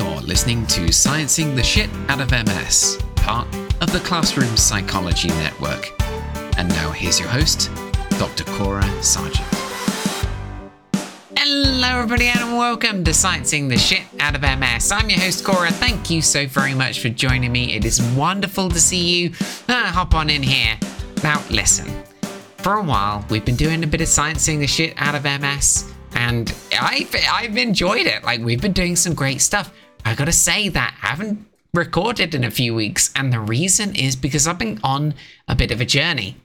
You're listening to Sciencing the Shit Out of MS, part of the Classroom Psychology Network. And now here's your host, Dr. Cora Sargent. Hello, everybody, and welcome to Sciencing the Shit Out of MS. I'm your host, Cora. Thank you so very much for joining me. It is wonderful to see you. Ah, hop on in here. Now, listen. For a while, we've been doing a bit of sciencing the shit out of MS, and I've, I've enjoyed it. Like, we've been doing some great stuff. I gotta say that I haven't recorded in a few weeks, and the reason is because I've been on a bit of a journey.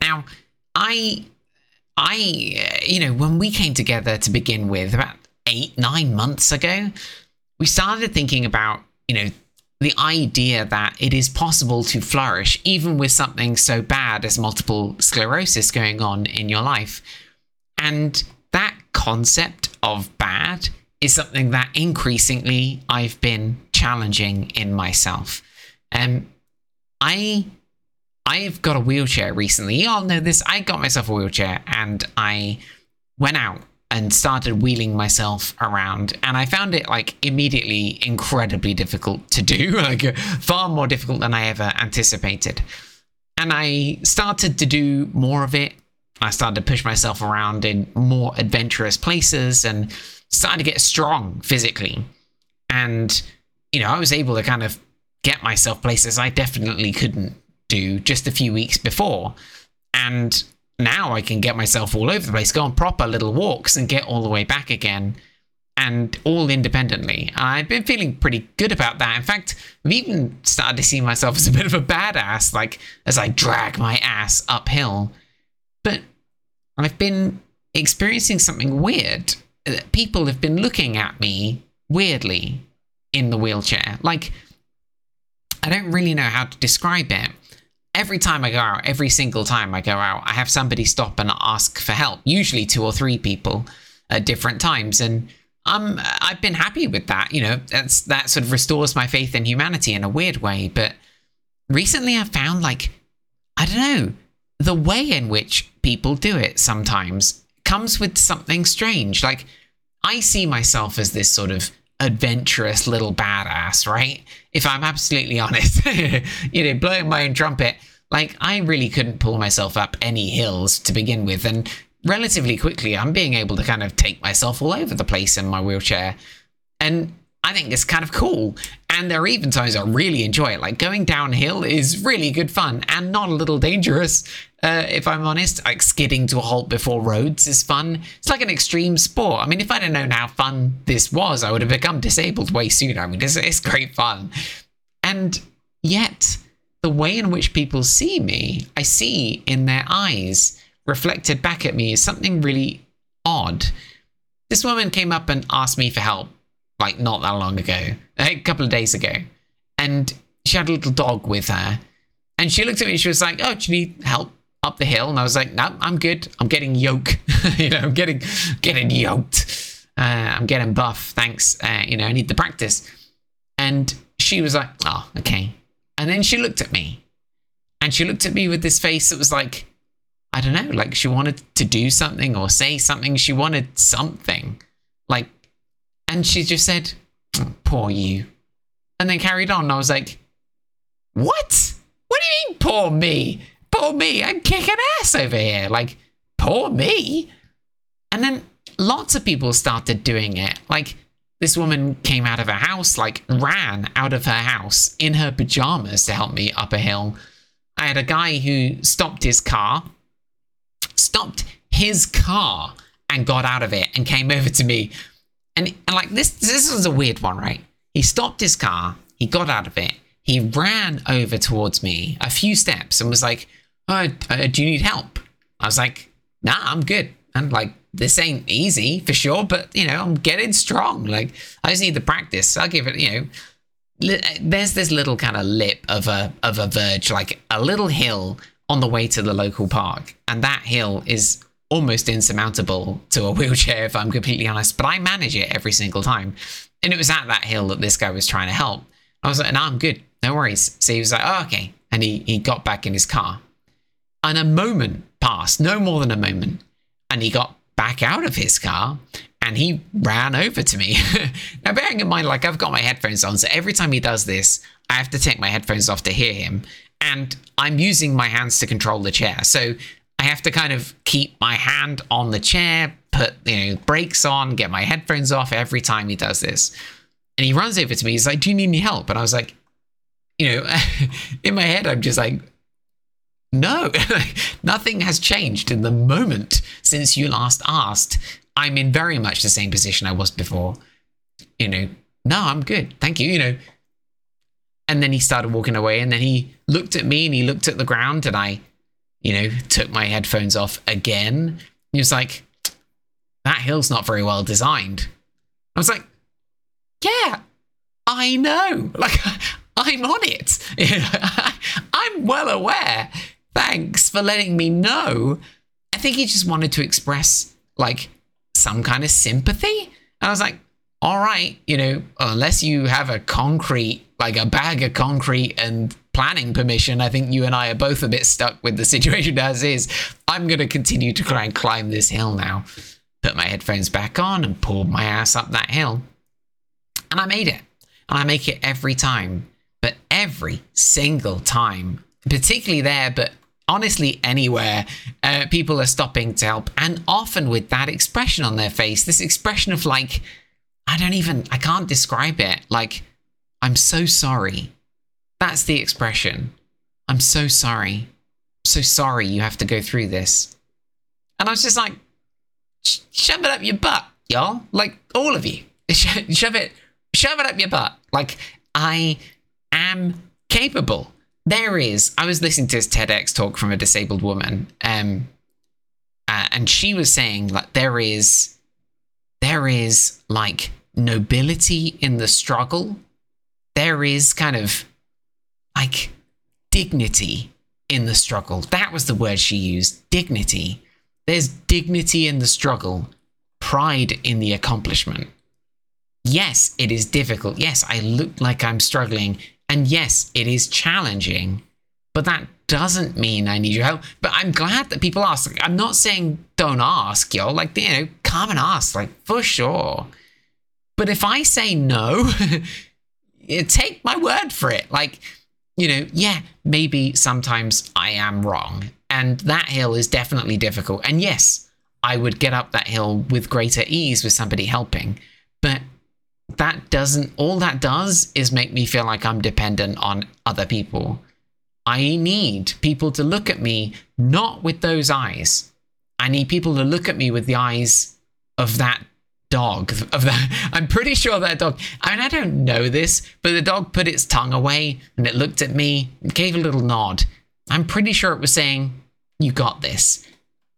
Now, I, I, uh, you know, when we came together to begin with about eight, nine months ago, we started thinking about, you know, the idea that it is possible to flourish even with something so bad as multiple sclerosis going on in your life. And that concept of bad is something that increasingly I've been challenging in myself. Um, I I've got a wheelchair recently. You all know this. I got myself a wheelchair and I went out and started wheeling myself around and i found it like immediately incredibly difficult to do like far more difficult than i ever anticipated and i started to do more of it i started to push myself around in more adventurous places and started to get strong physically and you know i was able to kind of get myself places i definitely couldn't do just a few weeks before and now I can get myself all over the place, go on proper little walks and get all the way back again and all independently. I've been feeling pretty good about that. In fact, I've even started to see myself as a bit of a badass, like as I drag my ass uphill. But I've been experiencing something weird. People have been looking at me weirdly in the wheelchair. Like, I don't really know how to describe it every time I go out, every single time I go out, I have somebody stop and ask for help, usually two or three people at different times. And I'm, I've been happy with that. You know, that's, that sort of restores my faith in humanity in a weird way. But recently I've found like, I don't know, the way in which people do it sometimes comes with something strange. Like, I see myself as this sort of adventurous little badass, right? If I'm absolutely honest, you know, blowing my own trumpet, like I really couldn't pull myself up any hills to begin with. And relatively quickly, I'm being able to kind of take myself all over the place in my wheelchair. And I think it's kind of cool. And there are even times I really enjoy it. Like going downhill is really good fun and not a little dangerous. Uh, if I'm honest, like skidding to a halt before roads is fun. It's like an extreme sport. I mean, if I'd have known how fun this was, I would have become disabled way sooner. I mean, it's, it's great fun. And yet, the way in which people see me, I see in their eyes reflected back at me is something really odd. This woman came up and asked me for help like not that long ago, a couple of days ago, and she had a little dog with her, and she looked at me and she was like, "Oh, do you need help up the hill?" And I was like, "No, I'm good. I'm getting yoke. you know, I'm getting getting yoked. Uh, I'm getting buff. Thanks. Uh, you know, I need the practice." And she was like, "Oh, okay." And then she looked at me, and she looked at me with this face that was like, I don't know, like she wanted to do something or say something. She wanted something, like and she just said, poor you. And then carried on. I was like, what? What do you mean, poor me? Poor me. I'm kicking ass over here. Like, poor me. And then lots of people started doing it. Like, this woman came out of her house, like, ran out of her house in her pajamas to help me up a hill. I had a guy who stopped his car, stopped his car, and got out of it and came over to me and, and like this, this was a weird one, right? He stopped his car, he got out of it, he ran over towards me a few steps and was like, oh, uh, do you need help? I was like, nah, I'm good. And like, this ain't easy for sure, but you know, I'm getting strong. Like, I just need the practice. I'll give it, you know, li- there's this little kind of lip of a of a verge, like a little hill on the way to the local park, and that hill is almost insurmountable to a wheelchair, if I'm completely honest, but I manage it every single time. And it was at that hill that this guy was trying to help. I was like, no, I'm good. No worries. So he was like, oh, okay. And he, he got back in his car. And a moment passed, no more than a moment. And he got back out of his car and he ran over to me. now, bearing in mind, like I've got my headphones on, so every time he does this, I have to take my headphones off to hear him. And I'm using my hands to control the chair. So I have to kind of keep my hand on the chair, put, you know, brakes on, get my headphones off every time he does this. And he runs over to me. He's like, Do you need any help? And I was like, You know, in my head, I'm just like, no, nothing has changed in the moment since you last asked. I'm in very much the same position I was before. You know, no, I'm good. Thank you. You know, and then he started walking away and then he looked at me and he looked at the ground and I, you know, took my headphones off again. He was like, that hill's not very well designed. I was like, yeah, I know. Like, I'm on it. I'm well aware. Thanks for letting me know. I think he just wanted to express, like, some kind of sympathy. And I was like, all right, you know, unless you have a concrete, like a bag of concrete and planning permission, I think you and I are both a bit stuck with the situation as is. I'm going to continue to try and climb this hill now. Put my headphones back on and pulled my ass up that hill. And I made it. And I make it every time. But every single time, particularly there, but honestly anywhere, uh, people are stopping to help. And often with that expression on their face, this expression of like, I don't even, I can't describe it. Like, I'm so sorry. That's the expression. I'm so sorry. I'm so sorry you have to go through this. And I was just like, shove it up your butt, y'all. Like, all of you. shove it, shove it up your butt. Like, I am capable there is. I was listening to this TEDx talk from a disabled woman, um, uh, and she was saying like there is, there is like nobility in the struggle. There is kind of like dignity in the struggle. That was the word she used. Dignity. There's dignity in the struggle, pride in the accomplishment. Yes, it is difficult. Yes, I look like I'm struggling. And yes, it is challenging, but that doesn't mean I need your help. But I'm glad that people ask. I'm not saying don't ask, yo. Like, you know, come and ask, like, for sure. But if I say no, take my word for it. Like, you know, yeah, maybe sometimes I am wrong. And that hill is definitely difficult. And yes, I would get up that hill with greater ease with somebody helping. But that doesn't, all that does is make me feel like I'm dependent on other people. I need people to look at me not with those eyes. I need people to look at me with the eyes of that dog. Of that, I'm pretty sure that dog. I mean, I don't know this, but the dog put its tongue away and it looked at me, gave a little nod. I'm pretty sure it was saying, "You got this."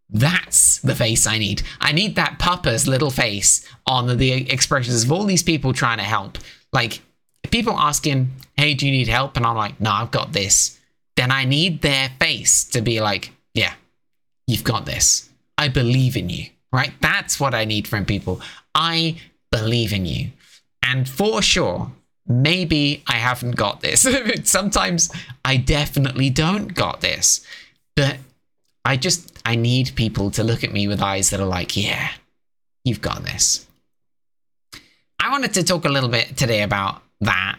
That's the face I need. I need that Papa's little face on the expressions of all these people trying to help. Like, people asking, hey, do you need help? And I'm like, no, I've got this. Then I need their face to be like, yeah, you've got this. I believe in you, right? That's what I need from people. I believe in you. And for sure, maybe I haven't got this. Sometimes I definitely don't got this. But I just I need people to look at me with eyes that are like, yeah, you've got this. I wanted to talk a little bit today about that.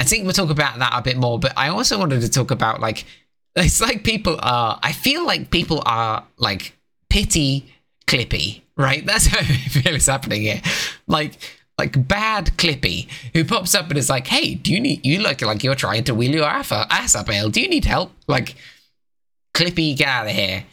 I think we'll talk about that a bit more, but I also wanted to talk about like it's like people are I feel like people are like pity clippy, right? That's how I feel is happening here. Like like bad Clippy who pops up and is like, "Hey, do you need you look like you're trying to wheel your ass up, Ale? Do you need help?" Like Clippy, get out of here.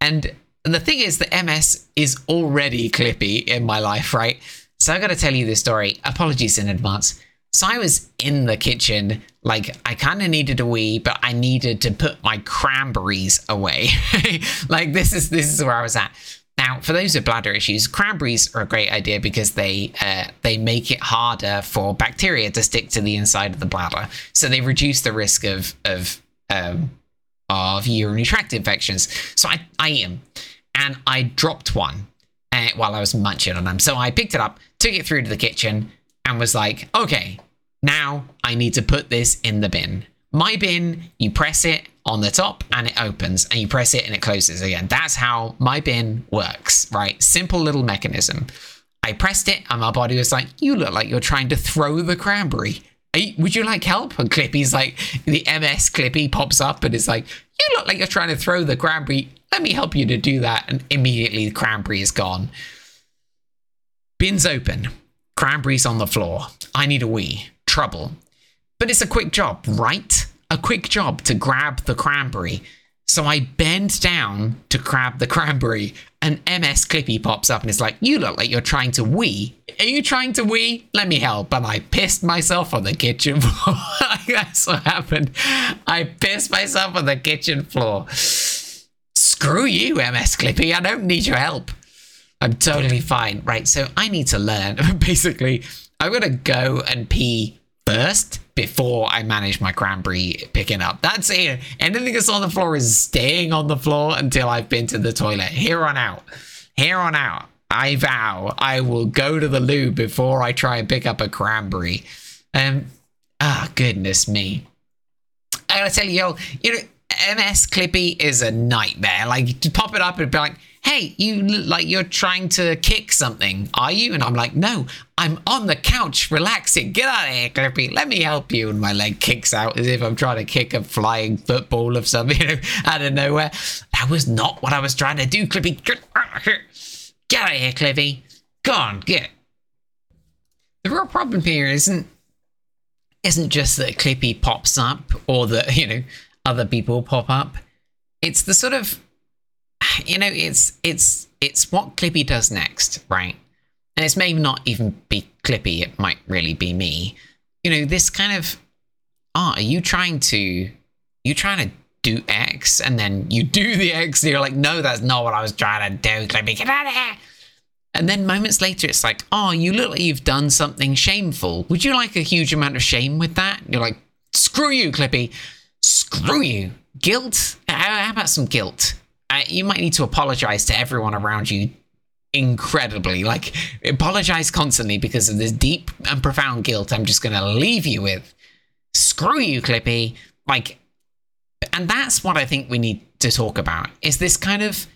And the thing is, the MS is already Clippy in my life, right? So I got to tell you this story. Apologies in advance. So I was in the kitchen, like I kind of needed a wee, but I needed to put my cranberries away. like this is this is where I was at. Now, for those with bladder issues, cranberries are a great idea because they uh, they make it harder for bacteria to stick to the inside of the bladder, so they reduce the risk of of um, of urinary tract infections. So I, I them and I dropped one uh, while I was munching on them. So I picked it up, took it through to the kitchen, and was like, okay, now I need to put this in the bin. My bin, you press it on the top and it opens, and you press it and it closes again. That's how my bin works, right? Simple little mechanism. I pressed it, and my body was like, "You look like you're trying to throw the cranberry. You, would you like help?" And Clippy's like, the MS Clippy pops up and is like, "You look like you're trying to throw the cranberry. Let me help you to do that." And immediately the cranberry is gone. Bins open. Cranberry's on the floor. I need a wee. Trouble. But it's a quick job, right? A quick job to grab the cranberry. So I bend down to grab the cranberry, and MS Clippy pops up and is like, You look like you're trying to wee. Are you trying to wee? Let me help. And I pissed myself on the kitchen floor. That's what happened. I pissed myself on the kitchen floor. Screw you, MS Clippy. I don't need your help. I'm totally fine. Right, so I need to learn. Basically, I'm going to go and pee first before I manage my cranberry picking up. That's it. Anything that's on the floor is staying on the floor until I've been to the toilet. Here on out. Here on out. I vow I will go to the loo before I try and pick up a cranberry. Um, ah, oh, goodness me. I gotta tell you, all you know, MS Clippy is a nightmare. Like, pop it up and be like, hey, you look like you're trying to kick something, are you? And I'm like, no, I'm on the couch relaxing. Get out of here, Clippy. Let me help you. And my leg kicks out as if I'm trying to kick a flying football of some, you know, out of nowhere. That was not what I was trying to do, Clippy. Get out here, get out of here Clippy. Go on, get. The real problem here isn't isn't just that Clippy pops up or that, you know, other people pop up. It's the sort of you know, it's it's it's what Clippy does next, right? And it's maybe not even be Clippy, it might really be me. You know, this kind of oh, are you trying to you trying to do X and then you do the X and you're like, no, that's not what I was trying to do, Clippy, get out of here. And then moments later, it's like, oh, you look like you've done something shameful. Would you like a huge amount of shame with that? You're like, screw you, Clippy. Screw you. Guilt? How about some guilt? Uh, you might need to apologize to everyone around you incredibly. Like, apologize constantly because of this deep and profound guilt I'm just going to leave you with. Screw you, Clippy. Like, and that's what I think we need to talk about is this kind of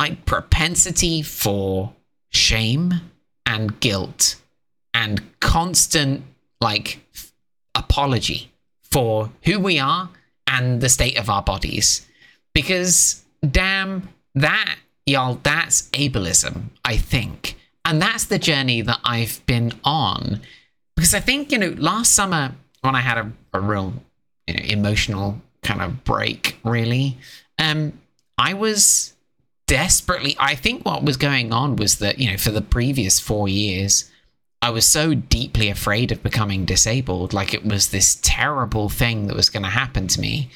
like propensity for shame and guilt and constant like apology for who we are and the state of our bodies because damn, that, y'all, that's ableism, I think. And that's the journey that I've been on. Because I think, you know, last summer when I had a, a real you know, emotional kind of break, really, um, I was desperately, I think what was going on was that, you know, for the previous four years, I was so deeply afraid of becoming disabled. Like it was this terrible thing that was going to happen to me.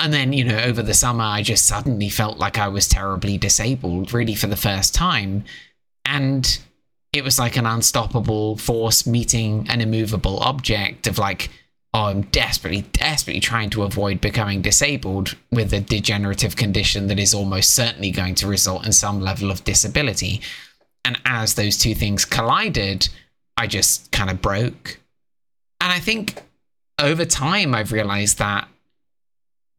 And then, you know, over the summer, I just suddenly felt like I was terribly disabled, really for the first time. And it was like an unstoppable force meeting an immovable object of like, oh, I'm desperately, desperately trying to avoid becoming disabled with a degenerative condition that is almost certainly going to result in some level of disability. And as those two things collided, I just kind of broke. And I think over time, I've realized that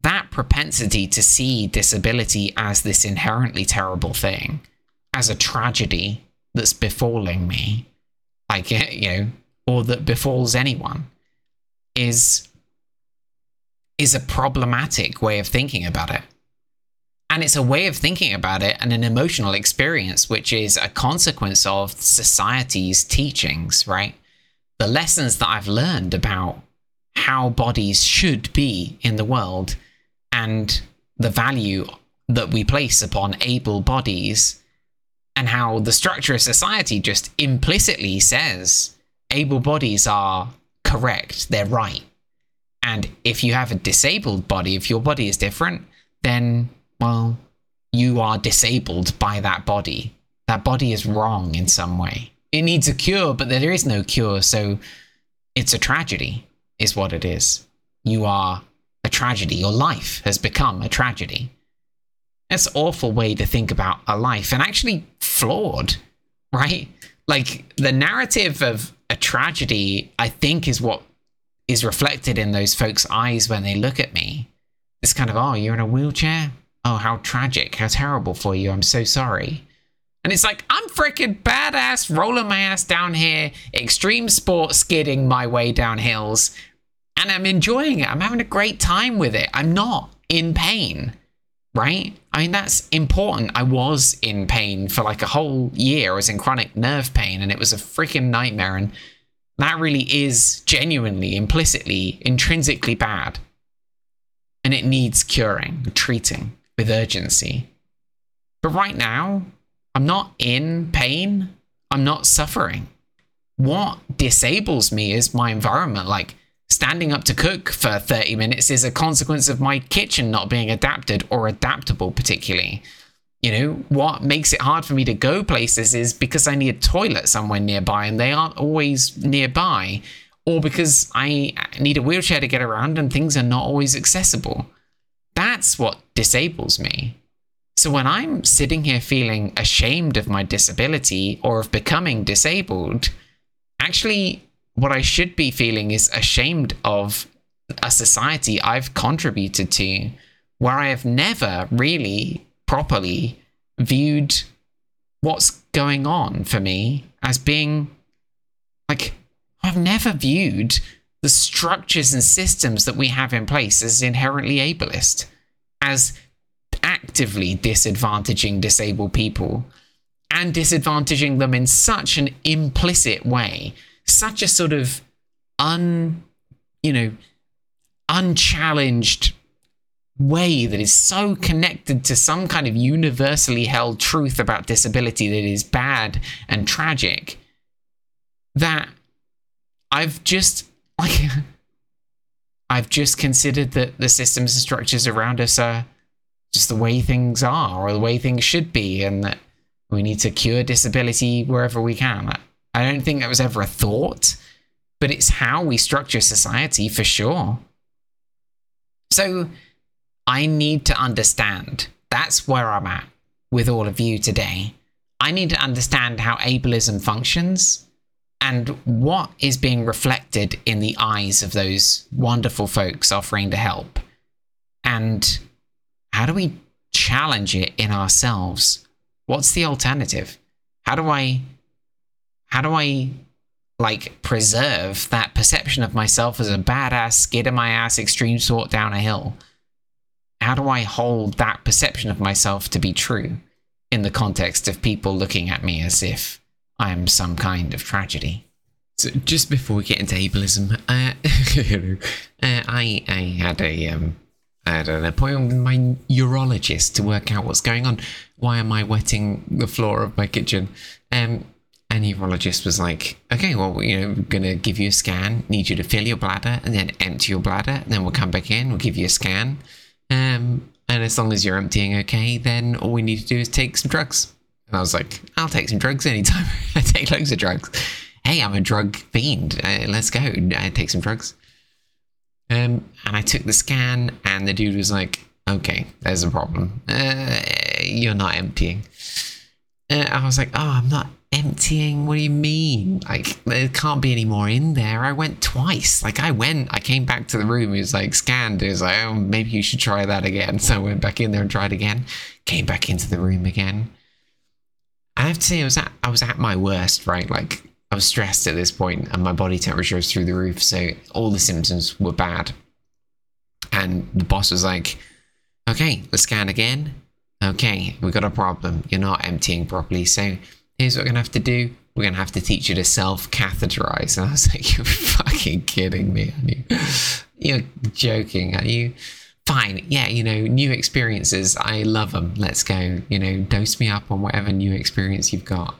that propensity to see disability as this inherently terrible thing, as a tragedy that's befalling me, like, you know, or that befalls anyone, is is a problematic way of thinking about it. And it's a way of thinking about it and an emotional experience, which is a consequence of society's teachings, right? The lessons that I've learned about how bodies should be in the world and the value that we place upon able bodies and how the structure of society just implicitly says able bodies are correct, they're right. And if you have a disabled body, if your body is different, then, well, you are disabled by that body. That body is wrong in some way. It needs a cure, but there is no cure. So it's a tragedy, is what it is. You are tragedy. Your life has become a tragedy. That's an awful way to think about a life and actually flawed, right? Like the narrative of a tragedy, I think, is what is reflected in those folks' eyes when they look at me. This kind of, oh, you're in a wheelchair? Oh, how tragic, how terrible for you. I'm so sorry. And it's like, I'm freaking badass, rolling my ass down here, extreme sport skidding my way down hills, and I'm enjoying it. I'm having a great time with it. I'm not in pain, right? I mean, that's important. I was in pain for like a whole year. I was in chronic nerve pain, and it was a freaking nightmare. And that really is genuinely, implicitly, intrinsically bad. And it needs curing, treating with urgency. But right now, I'm not in pain. I'm not suffering. What disables me is my environment. Like standing up to cook for 30 minutes is a consequence of my kitchen not being adapted or adaptable, particularly. You know, what makes it hard for me to go places is because I need a toilet somewhere nearby and they aren't always nearby, or because I need a wheelchair to get around and things are not always accessible. That's what disables me. So when I'm sitting here feeling ashamed of my disability or of becoming disabled, actually, what I should be feeling is ashamed of a society I've contributed to where I have never really properly viewed what's going on for me as being like, I've never viewed the structures and systems that we have in place as inherently ableist, as actively disadvantaging disabled people and disadvantaging them in such an implicit way, such a sort of un, you know, unchallenged way that is so connected to some kind of universally held truth about disability that is bad and tragic that I've just like I've just considered that the systems and structures around us are just the way things are or the way things should be, and that we need to cure disability wherever we can. I don't think that was ever a thought, but it's how we structure society for sure. So I need to understand. That's where I'm at with all of you today. I need to understand how ableism functions and what is being reflected in the eyes of those wonderful folks offering to help. And how do we challenge it in ourselves? What's the alternative? How do I how do I like preserve that perception of myself as a badass skid in my ass extreme sort down a hill? How do I hold that perception of myself to be true in the context of people looking at me as if I am some kind of tragedy? So just before we get into ableism, uh, uh, I I had a um, I had an appointment with my urologist to work out what's going on. Why am I wetting the floor of my kitchen? Um, and the urologist was like, okay, well, you know, we're going to give you a scan, need you to fill your bladder and then empty your bladder. And then we'll come back in, we'll give you a scan. Um, and as long as you're emptying okay, then all we need to do is take some drugs. And I was like, I'll take some drugs anytime. I take loads of drugs. Hey, I'm a drug fiend. Uh, let's go. I take some drugs. Um, and I took the scan, and the dude was like, "Okay, there's a problem. Uh, you're not emptying." Uh, I was like, "Oh, I'm not emptying. What do you mean? Like, there can't be any more in there. I went twice. Like, I went, I came back to the room. He was like, scanned. He was like, oh, maybe you should try that again. So I went back in there and tried again. Came back into the room again. I have to say, I was at, I was at my worst, right? Like, I was stressed at this point and my body temperature was through the roof. So all the symptoms were bad. And the boss was like, okay, let's scan again. Okay, we got a problem. You're not emptying properly. So here's what we're going to have to do. We're going to have to teach you to self catheterize. And I was like, you're fucking kidding me. Are you? You're joking. Are you? Fine. Yeah, you know, new experiences. I love them. Let's go. You know, dose me up on whatever new experience you've got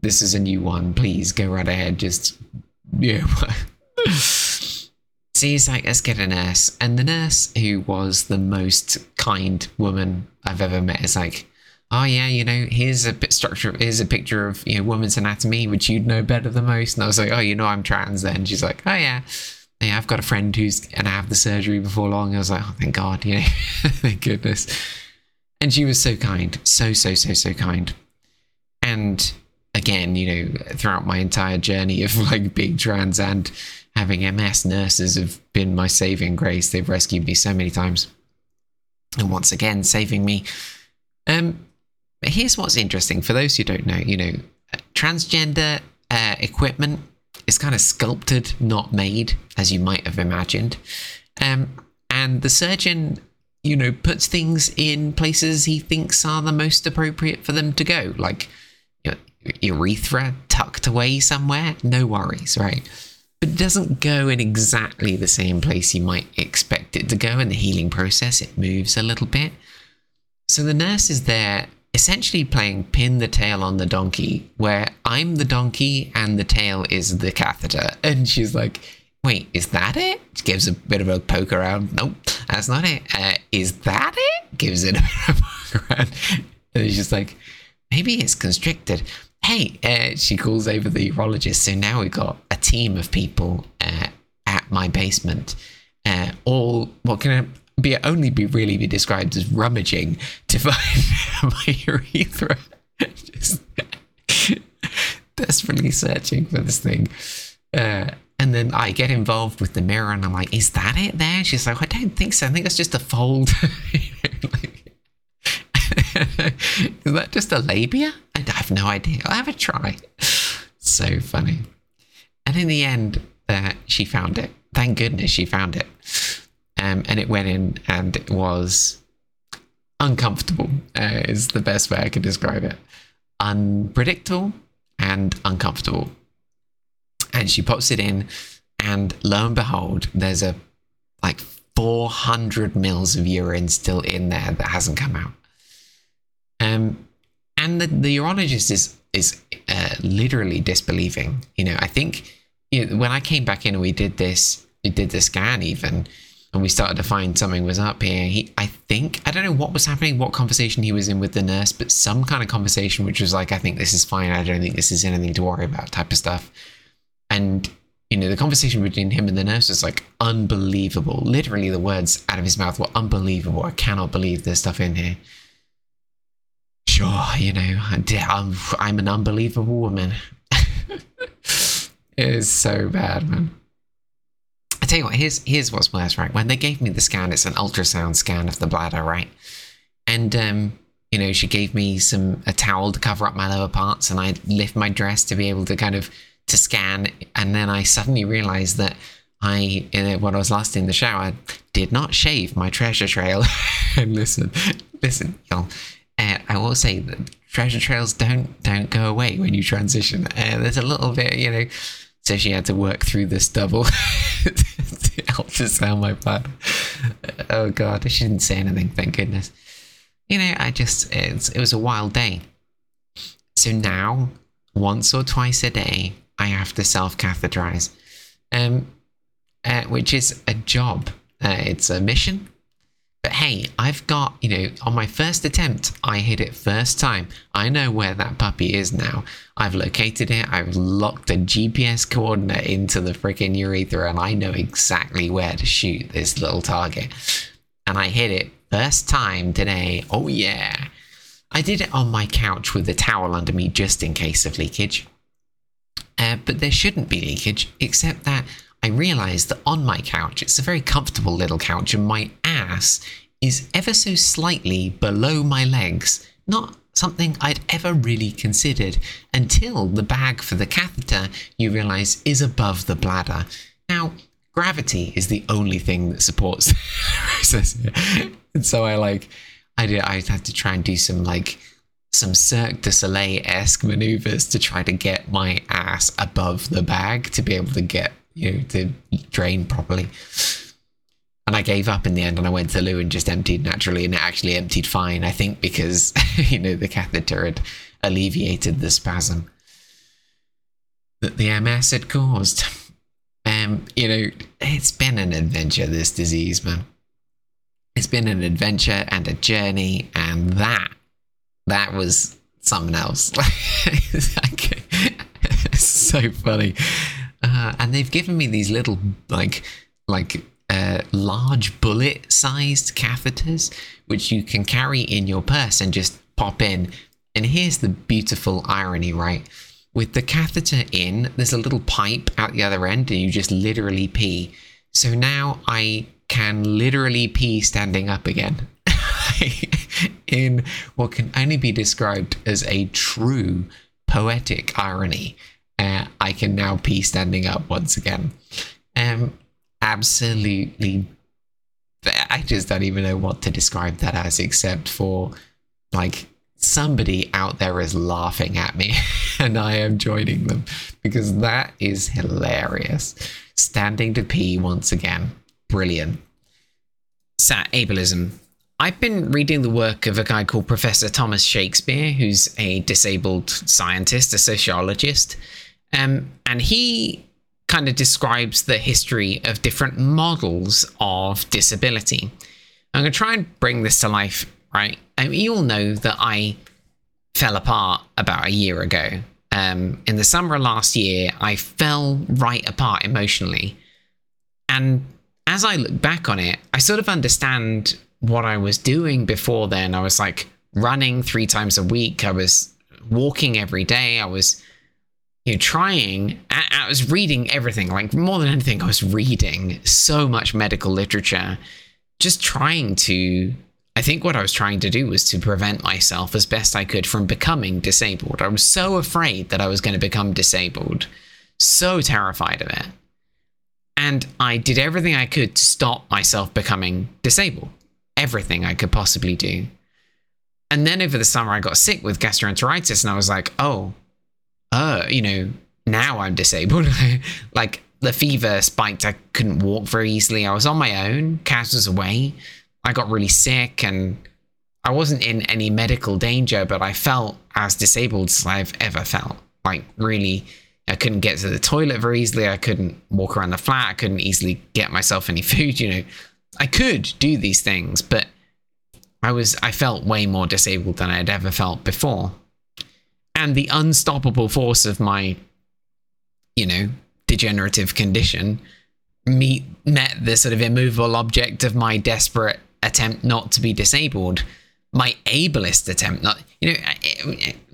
this is a new one. Please go right ahead. Just, yeah. so he's like, let's get a nurse. And the nurse, who was the most kind woman I've ever met, is like, oh yeah, you know, here's a bit structure, here's a picture of you know woman's anatomy, which you'd know better than most. And I was like, oh, you know, I'm trans. Then she's like, oh yeah, yeah, I've got a friend who's gonna have the surgery before long. I was like, oh, thank God, you know, thank goodness. And she was so kind, so so so so kind, and again, you know, throughout my entire journey of like being trans and having MS, nurses have been my saving grace. They've rescued me so many times. And once again, saving me. Um, But here's what's interesting for those who don't know, you know, transgender uh, equipment is kind of sculpted, not made, as you might have imagined. Um, and the surgeon, you know, puts things in places he thinks are the most appropriate for them to go, like your urethra tucked away somewhere. No worries, right? But it doesn't go in exactly the same place you might expect it to go in the healing process. It moves a little bit. So the nurse is there essentially playing pin the tail on the donkey, where I'm the donkey and the tail is the catheter. And she's like, wait, is that it? She gives a bit of a poke around. Nope, that's not it. Uh, is that it? Gives it a bit of a poke around. And she's like, maybe it's constricted. Hey, uh, she calls over the urologist. So now we've got a team of people uh, at my basement, uh, all what can I be only be really be described as rummaging to find my urethra. Just desperately searching for this thing. Uh, and then I get involved with the mirror and I'm like, is that it there? She's like, I don't think so. I think it's just a fold. is that just a labia? I have no idea. I'll have a try. So funny. And in the end, uh, she found it. Thank goodness she found it. Um, and it went in and it was uncomfortable, uh, is the best way I could describe it. Unpredictable and uncomfortable. And she pops it in, and lo and behold, there's a like 400 mils of urine still in there that hasn't come out. Um, and the, the urologist is is uh, literally disbelieving. You know, I think you know, when I came back in and we did this, we did the scan even, and we started to find something was up here. He, I think, I don't know what was happening, what conversation he was in with the nurse, but some kind of conversation which was like, I think this is fine. I don't think this is anything to worry about, type of stuff. And you know, the conversation between him and the nurse was like unbelievable. Literally, the words out of his mouth were unbelievable. I cannot believe there's stuff in here. Sure, you know, I'm, I'm an unbelievable woman. it is so bad, man. Tell you what, here's here's what's worse, right? When they gave me the scan, it's an ultrasound scan of the bladder, right? And um, you know, she gave me some a towel to cover up my lower parts, and I lift my dress to be able to kind of to scan, and then I suddenly realized that I, when I was last in the shower, did not shave my treasure trail. and listen, listen, y'all. Uh, I will say that treasure trails don't don't go away when you transition. Uh, there's a little bit, you know. So she had to work through this double to sound my plan. Oh god, she didn't say anything. Thank goodness. You know, I just it was a wild day. So now, once or twice a day, I have to self catheterize, um, uh, which is a job. Uh, it's a mission. Hey, I've got, you know, on my first attempt, I hit it first time. I know where that puppy is now. I've located it. I've locked a GPS coordinate into the freaking urethra, and I know exactly where to shoot this little target. And I hit it first time today. Oh, yeah. I did it on my couch with a towel under me just in case of leakage. Uh, but there shouldn't be leakage, except that I realised that on my couch, it's a very comfortable little couch, and my ass is ever so slightly below my legs. Not something I'd ever really considered until the bag for the catheter you realise is above the bladder. Now, gravity is the only thing that supports the and so I like, I did, I had to try and do some like some Cirque du Soleil esque maneuvers to try to get my ass above the bag to be able to get, you know, to drain properly. And I gave up in the end and I went to loo and just emptied naturally and it actually emptied fine, I think, because, you know, the catheter had alleviated the spasm that the MS had caused. Um, you know, it's been an adventure, this disease, man. It's been an adventure and a journey, and that that was something else. so funny. Uh, and they've given me these little like like large bullet sized catheters which you can carry in your purse and just pop in. And here's the beautiful irony, right? With the catheter in, there's a little pipe out the other end, and you just literally pee. So now I can literally pee standing up again. in what can only be described as a true poetic irony. Uh, I can now pee standing up once again. Um, absolutely. I just don't even know what to describe that as, except for like somebody out there is laughing at me and I am joining them because that is hilarious. Standing to pee once again. Brilliant. Sat ableism. I've been reading the work of a guy called Professor Thomas Shakespeare, who's a disabled scientist, a sociologist. Um, and he kind of describes the history of different models of disability. I'm going to try and bring this to life, right? Mean, you all know that I fell apart about a year ago. Um, in the summer of last year, I fell right apart emotionally. And as I look back on it, I sort of understand what I was doing before then. I was like running three times a week, I was walking every day, I was you know, trying, I, I was reading everything. Like more than anything, I was reading so much medical literature, just trying to. I think what I was trying to do was to prevent myself as best I could from becoming disabled. I was so afraid that I was going to become disabled, so terrified of it. And I did everything I could to stop myself becoming disabled. Everything I could possibly do. And then over the summer, I got sick with gastroenteritis, and I was like, oh, uh, you know, now I'm disabled. like the fever spiked. I couldn't walk very easily. I was on my own. Kaz was away. I got really sick and I wasn't in any medical danger, but I felt as disabled as I've ever felt. Like really, I couldn't get to the toilet very easily. I couldn't walk around the flat. I couldn't easily get myself any food. You know, I could do these things, but I was I felt way more disabled than I had ever felt before and the unstoppable force of my, you know, degenerative condition meet met the sort of immovable object of my desperate attempt not to be disabled my ableist attempt not you know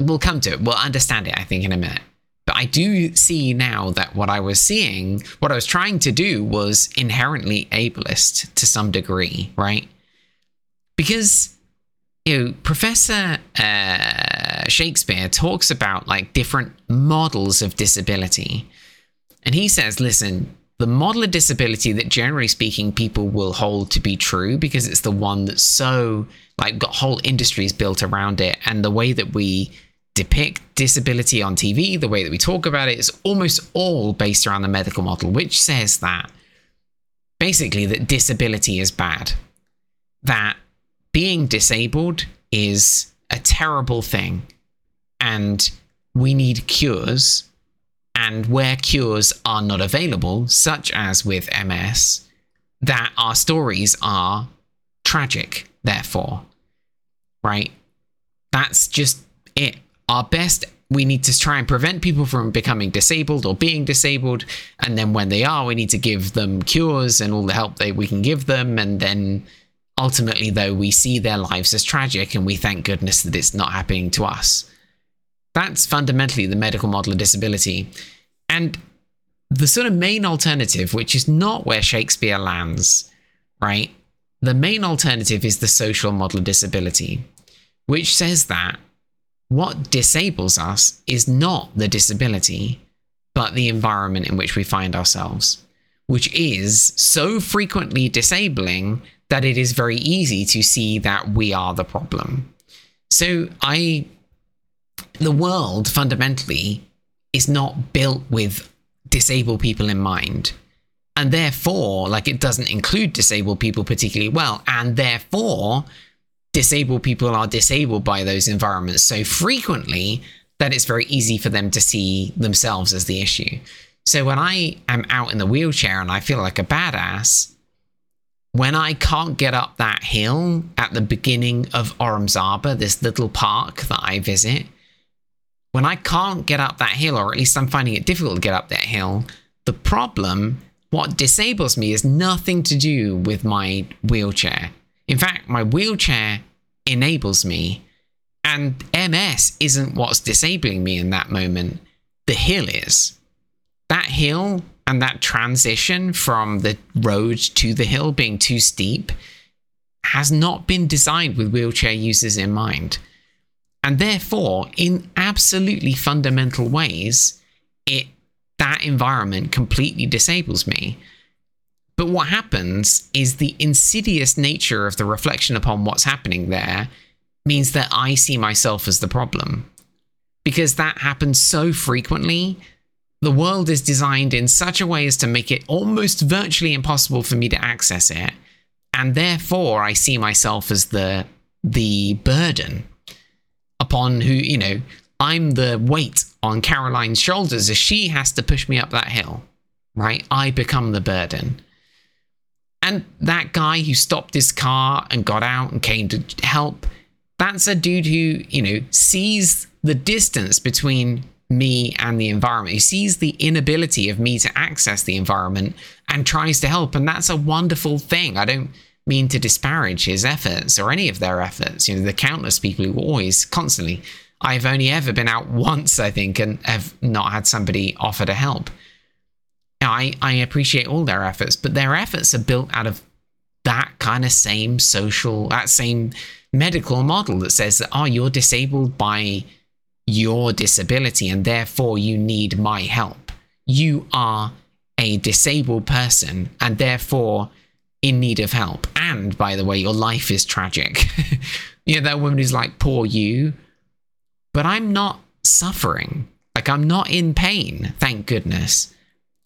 we'll come to it. We'll understand it i think in a minute. But i do see now that what i was seeing what i was trying to do was inherently ableist to some degree right? Because you know professor uh, Shakespeare talks about like different models of disability. And he says, listen, the model of disability that generally speaking people will hold to be true because it's the one that's so like got whole industries built around it and the way that we depict disability on TV, the way that we talk about it is almost all based around the medical model, which says that basically that disability is bad. That being disabled is a terrible thing and we need cures. And where cures are not available, such as with MS, that our stories are tragic, therefore. Right? That's just it. Our best, we need to try and prevent people from becoming disabled or being disabled. And then when they are, we need to give them cures and all the help that we can give them. And then ultimately, though, we see their lives as tragic and we thank goodness that it's not happening to us. That's fundamentally the medical model of disability. And the sort of main alternative, which is not where Shakespeare lands, right? The main alternative is the social model of disability, which says that what disables us is not the disability, but the environment in which we find ourselves, which is so frequently disabling that it is very easy to see that we are the problem. So I the world fundamentally is not built with disabled people in mind. And therefore, like it doesn't include disabled people particularly well. And therefore, disabled people are disabled by those environments so frequently that it's very easy for them to see themselves as the issue. So when I am out in the wheelchair and I feel like a badass, when I can't get up that hill at the beginning of Oram's Arbour, this little park that I visit, when I can't get up that hill, or at least I'm finding it difficult to get up that hill, the problem, what disables me, is nothing to do with my wheelchair. In fact, my wheelchair enables me, and MS isn't what's disabling me in that moment. The hill is. That hill and that transition from the road to the hill being too steep, has not been designed with wheelchair users in mind. And therefore, in absolutely fundamental ways, it that environment completely disables me. But what happens is the insidious nature of the reflection upon what's happening there means that I see myself as the problem. Because that happens so frequently, the world is designed in such a way as to make it almost virtually impossible for me to access it. And therefore, I see myself as the the burden upon who, you know, I'm the weight on Caroline's shoulders as she has to push me up that hill, right? I become the burden. And that guy who stopped his car and got out and came to help, that's a dude who, you know, sees the distance between me and the environment. He sees the inability of me to access the environment and tries to help. And that's a wonderful thing. I don't mean to disparage his efforts or any of their efforts. You know, the countless people who always, constantly, I've only ever been out once, I think, and have not had somebody offer to help. I, I appreciate all their efforts, but their efforts are built out of that kind of same social, that same medical model that says that, oh, you're disabled by your disability and therefore you need my help. You are a disabled person and therefore in need of help. And by the way, your life is tragic. you know, that woman is like, poor you. But I'm not suffering. Like, I'm not in pain, thank goodness.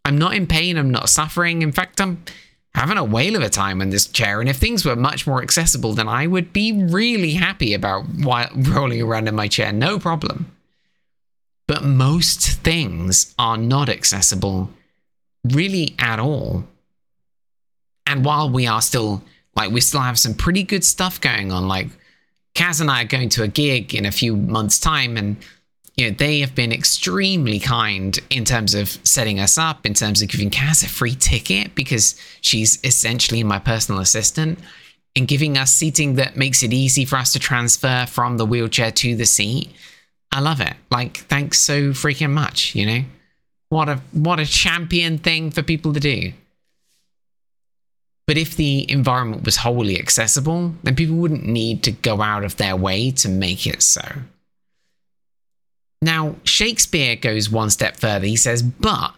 I'm not in pain. I'm not suffering. In fact, I'm having a whale of a time in this chair. And if things were much more accessible, then I would be really happy about rolling around in my chair. No problem. But most things are not accessible really at all. And while we are still, like, we still have some pretty good stuff going on, like, Kaz and I are going to a gig in a few months' time, and you know, they have been extremely kind in terms of setting us up, in terms of giving Kaz a free ticket because she's essentially my personal assistant, and giving us seating that makes it easy for us to transfer from the wheelchair to the seat. I love it. Like, thanks so freaking much, you know? What a what a champion thing for people to do. But if the environment was wholly accessible, then people wouldn't need to go out of their way to make it so. Now, Shakespeare goes one step further. He says, but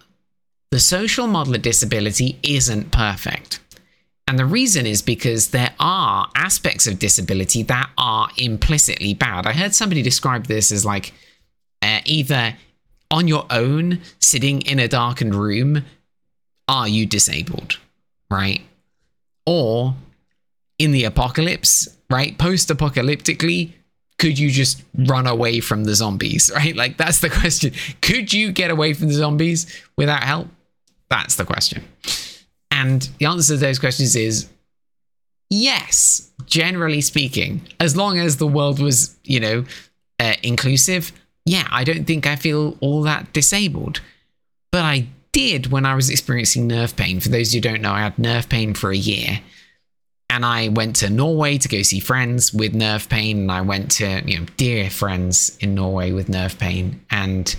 the social model of disability isn't perfect. And the reason is because there are aspects of disability that are implicitly bad. I heard somebody describe this as like uh, either on your own, sitting in a darkened room, are you disabled? Right? Or in the apocalypse, right? Post apocalyptically, could you just run away from the zombies, right? Like, that's the question. Could you get away from the zombies without help? That's the question. And the answer to those questions is yes, generally speaking, as long as the world was, you know, uh, inclusive. Yeah, I don't think I feel all that disabled. But I did when I was experiencing nerve pain. For those who don't know, I had nerve pain for a year. And I went to Norway to go see friends with nerve pain. And I went to, you know, dear friends in Norway with nerve pain. And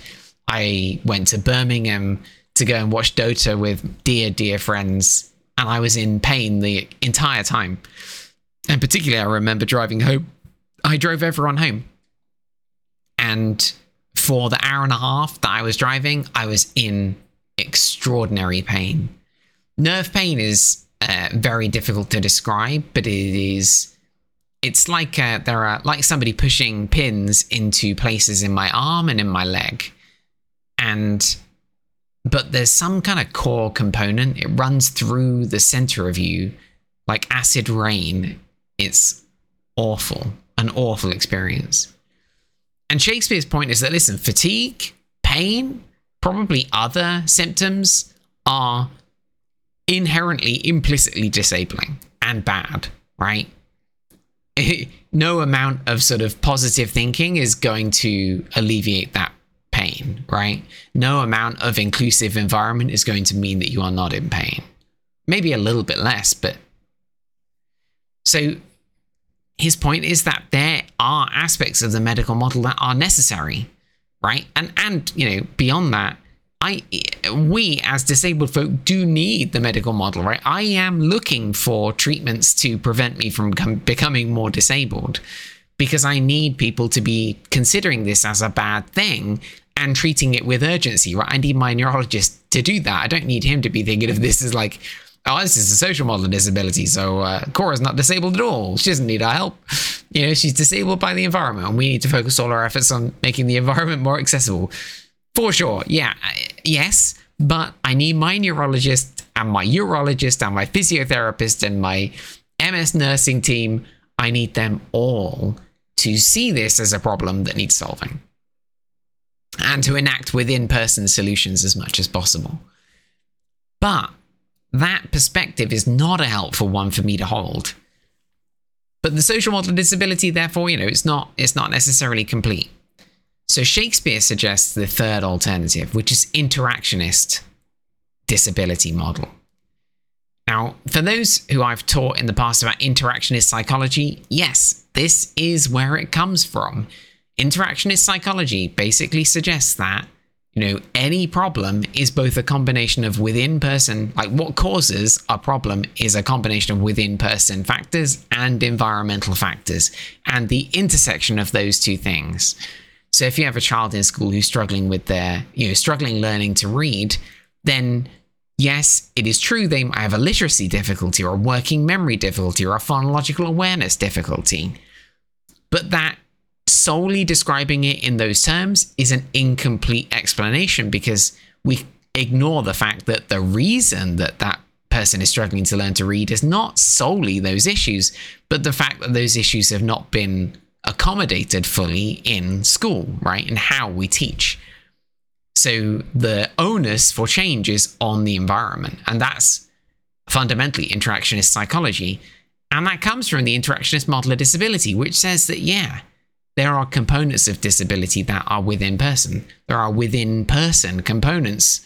I went to Birmingham to go and watch Dota with dear, dear friends. And I was in pain the entire time. And particularly, I remember driving home. I drove everyone home. And for the hour and a half that I was driving, I was in extraordinary pain. Nerve pain is uh, very difficult to describe, but it is. It's like uh, there are like somebody pushing pins into places in my arm and in my leg, and but there's some kind of core component. It runs through the center of you like acid rain. It's awful, an awful experience. And Shakespeare's point is that listen, fatigue, pain, probably other symptoms are inherently, implicitly disabling and bad, right? no amount of sort of positive thinking is going to alleviate that pain, right? No amount of inclusive environment is going to mean that you are not in pain. Maybe a little bit less, but. So his point is that there are aspects of the medical model that are necessary right? And and you know, beyond that, I we as disabled folk do need the medical model, right? I am looking for treatments to prevent me from becoming more disabled because I need people to be considering this as a bad thing and treating it with urgency, right? I need my neurologist to do that. I don't need him to be thinking of this as like, oh, this is a social model of disability. So uh, Cora's not disabled at all. She doesn't need our help. You know, she's disabled by the environment, and we need to focus all our efforts on making the environment more accessible. For sure. Yeah. Yes. But I need my neurologist and my urologist and my physiotherapist and my MS nursing team. I need them all to see this as a problem that needs solving and to enact within person solutions as much as possible. But that perspective is not a helpful one for me to hold. But the social model of disability, therefore, you know, it's not it's not necessarily complete. So Shakespeare suggests the third alternative, which is interactionist disability model. Now, for those who I've taught in the past about interactionist psychology, yes, this is where it comes from. Interactionist psychology basically suggests that, you know, any problem is both a combination of within person, like what causes a problem is a combination of within person factors and environmental factors, and the intersection of those two things. So if you have a child in school who's struggling with their, you know, struggling learning to read, then yes, it is true they might have a literacy difficulty or a working memory difficulty or a phonological awareness difficulty. But that solely describing it in those terms is an incomplete explanation because we ignore the fact that the reason that that person is struggling to learn to read is not solely those issues, but the fact that those issues have not been accommodated fully in school, right? And how we teach. So the onus for change is on the environment. And that's fundamentally interactionist psychology. And that comes from the interactionist model of disability, which says that, yeah, there are components of disability that are within person. There are within person components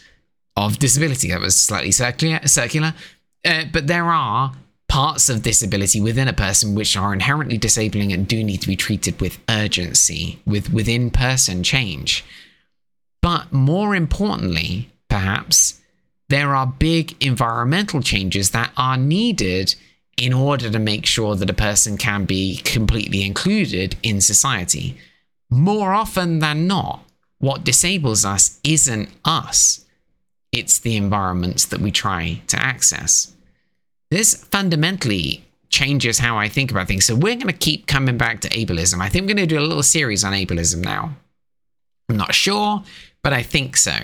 of disability. That was slightly circular, circular. Uh, but there are parts of disability within a person which are inherently disabling and do need to be treated with urgency, with within person change. But more importantly, perhaps, there are big environmental changes that are needed in order to make sure that a person can be completely included in society. More often than not, what disables us isn't us, it's the environments that we try to access. This fundamentally changes how I think about things. So we're going to keep coming back to ableism. I think we're going to do a little series on ableism now. I'm not sure, but I think so.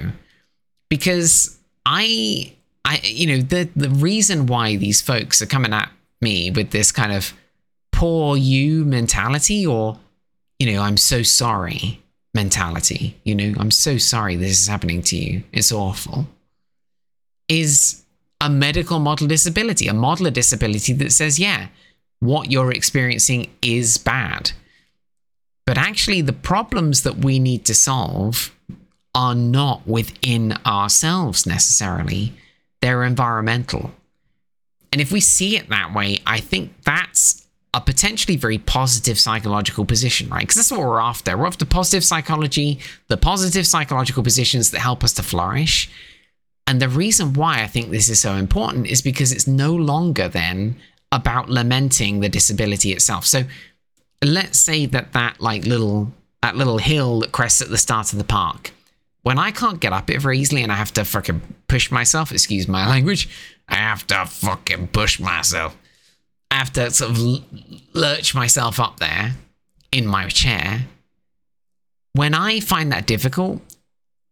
Because I I you know the the reason why these folks are coming at me with this kind of poor you mentality or you know, I'm so sorry mentality, you know, I'm so sorry this is happening to you. It's awful. Is a medical model disability, a model of disability that says, yeah, what you're experiencing is bad. But actually, the problems that we need to solve are not within ourselves necessarily, they're environmental. And if we see it that way, I think that's a potentially very positive psychological position, right? Because that's what we're after. We're after positive psychology, the positive psychological positions that help us to flourish. And the reason why I think this is so important is because it's no longer then about lamenting the disability itself. So let's say that that like little that little hill that crests at the start of the park. When I can't get up it very easily and I have to fucking push myself, excuse my language, I have to fucking push myself. I have to sort of lurch myself up there in my chair. When I find that difficult,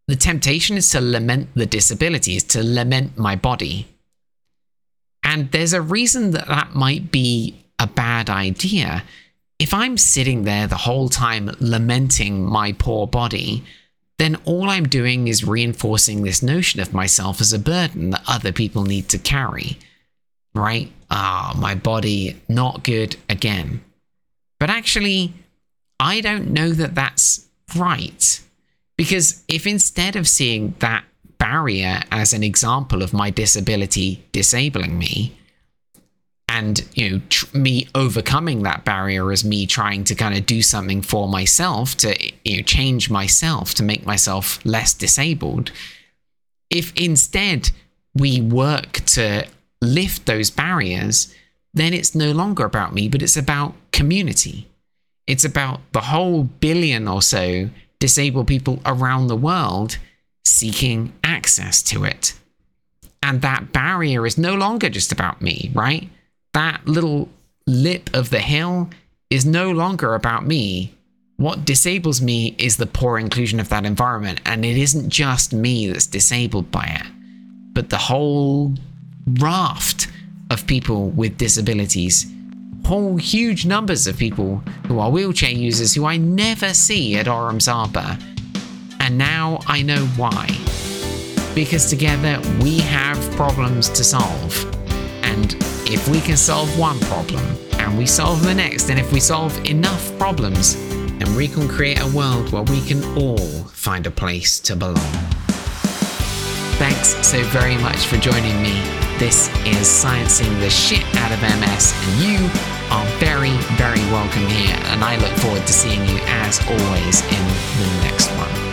the temptation is to lament the disability, is to lament my body. And there's a reason that that might be a bad idea. If I'm sitting there the whole time lamenting my poor body, then all I'm doing is reinforcing this notion of myself as a burden that other people need to carry. Right? Ah, oh, my body, not good again. But actually, I don't know that that's right. Because if instead of seeing that barrier as an example of my disability disabling me, and you know tr- me overcoming that barrier as me trying to kind of do something for myself to you know change myself to make myself less disabled if instead we work to lift those barriers, then it's no longer about me, but it's about community. It's about the whole billion or so disabled people around the world seeking access to it. And that barrier is no longer just about me, right? That little lip of the hill is no longer about me. What disables me is the poor inclusion of that environment. And it isn't just me that's disabled by it, but the whole raft of people with disabilities. Whole huge numbers of people who are wheelchair users who I never see at Oram's Arbour. And now I know why. Because together we have problems to solve. And if we can solve one problem and we solve the next, and if we solve enough problems, then we can create a world where we can all find a place to belong. Thanks so very much for joining me. This is Sciencing the Shit out of MS, and you are very, very welcome here, and I look forward to seeing you as always in the next one.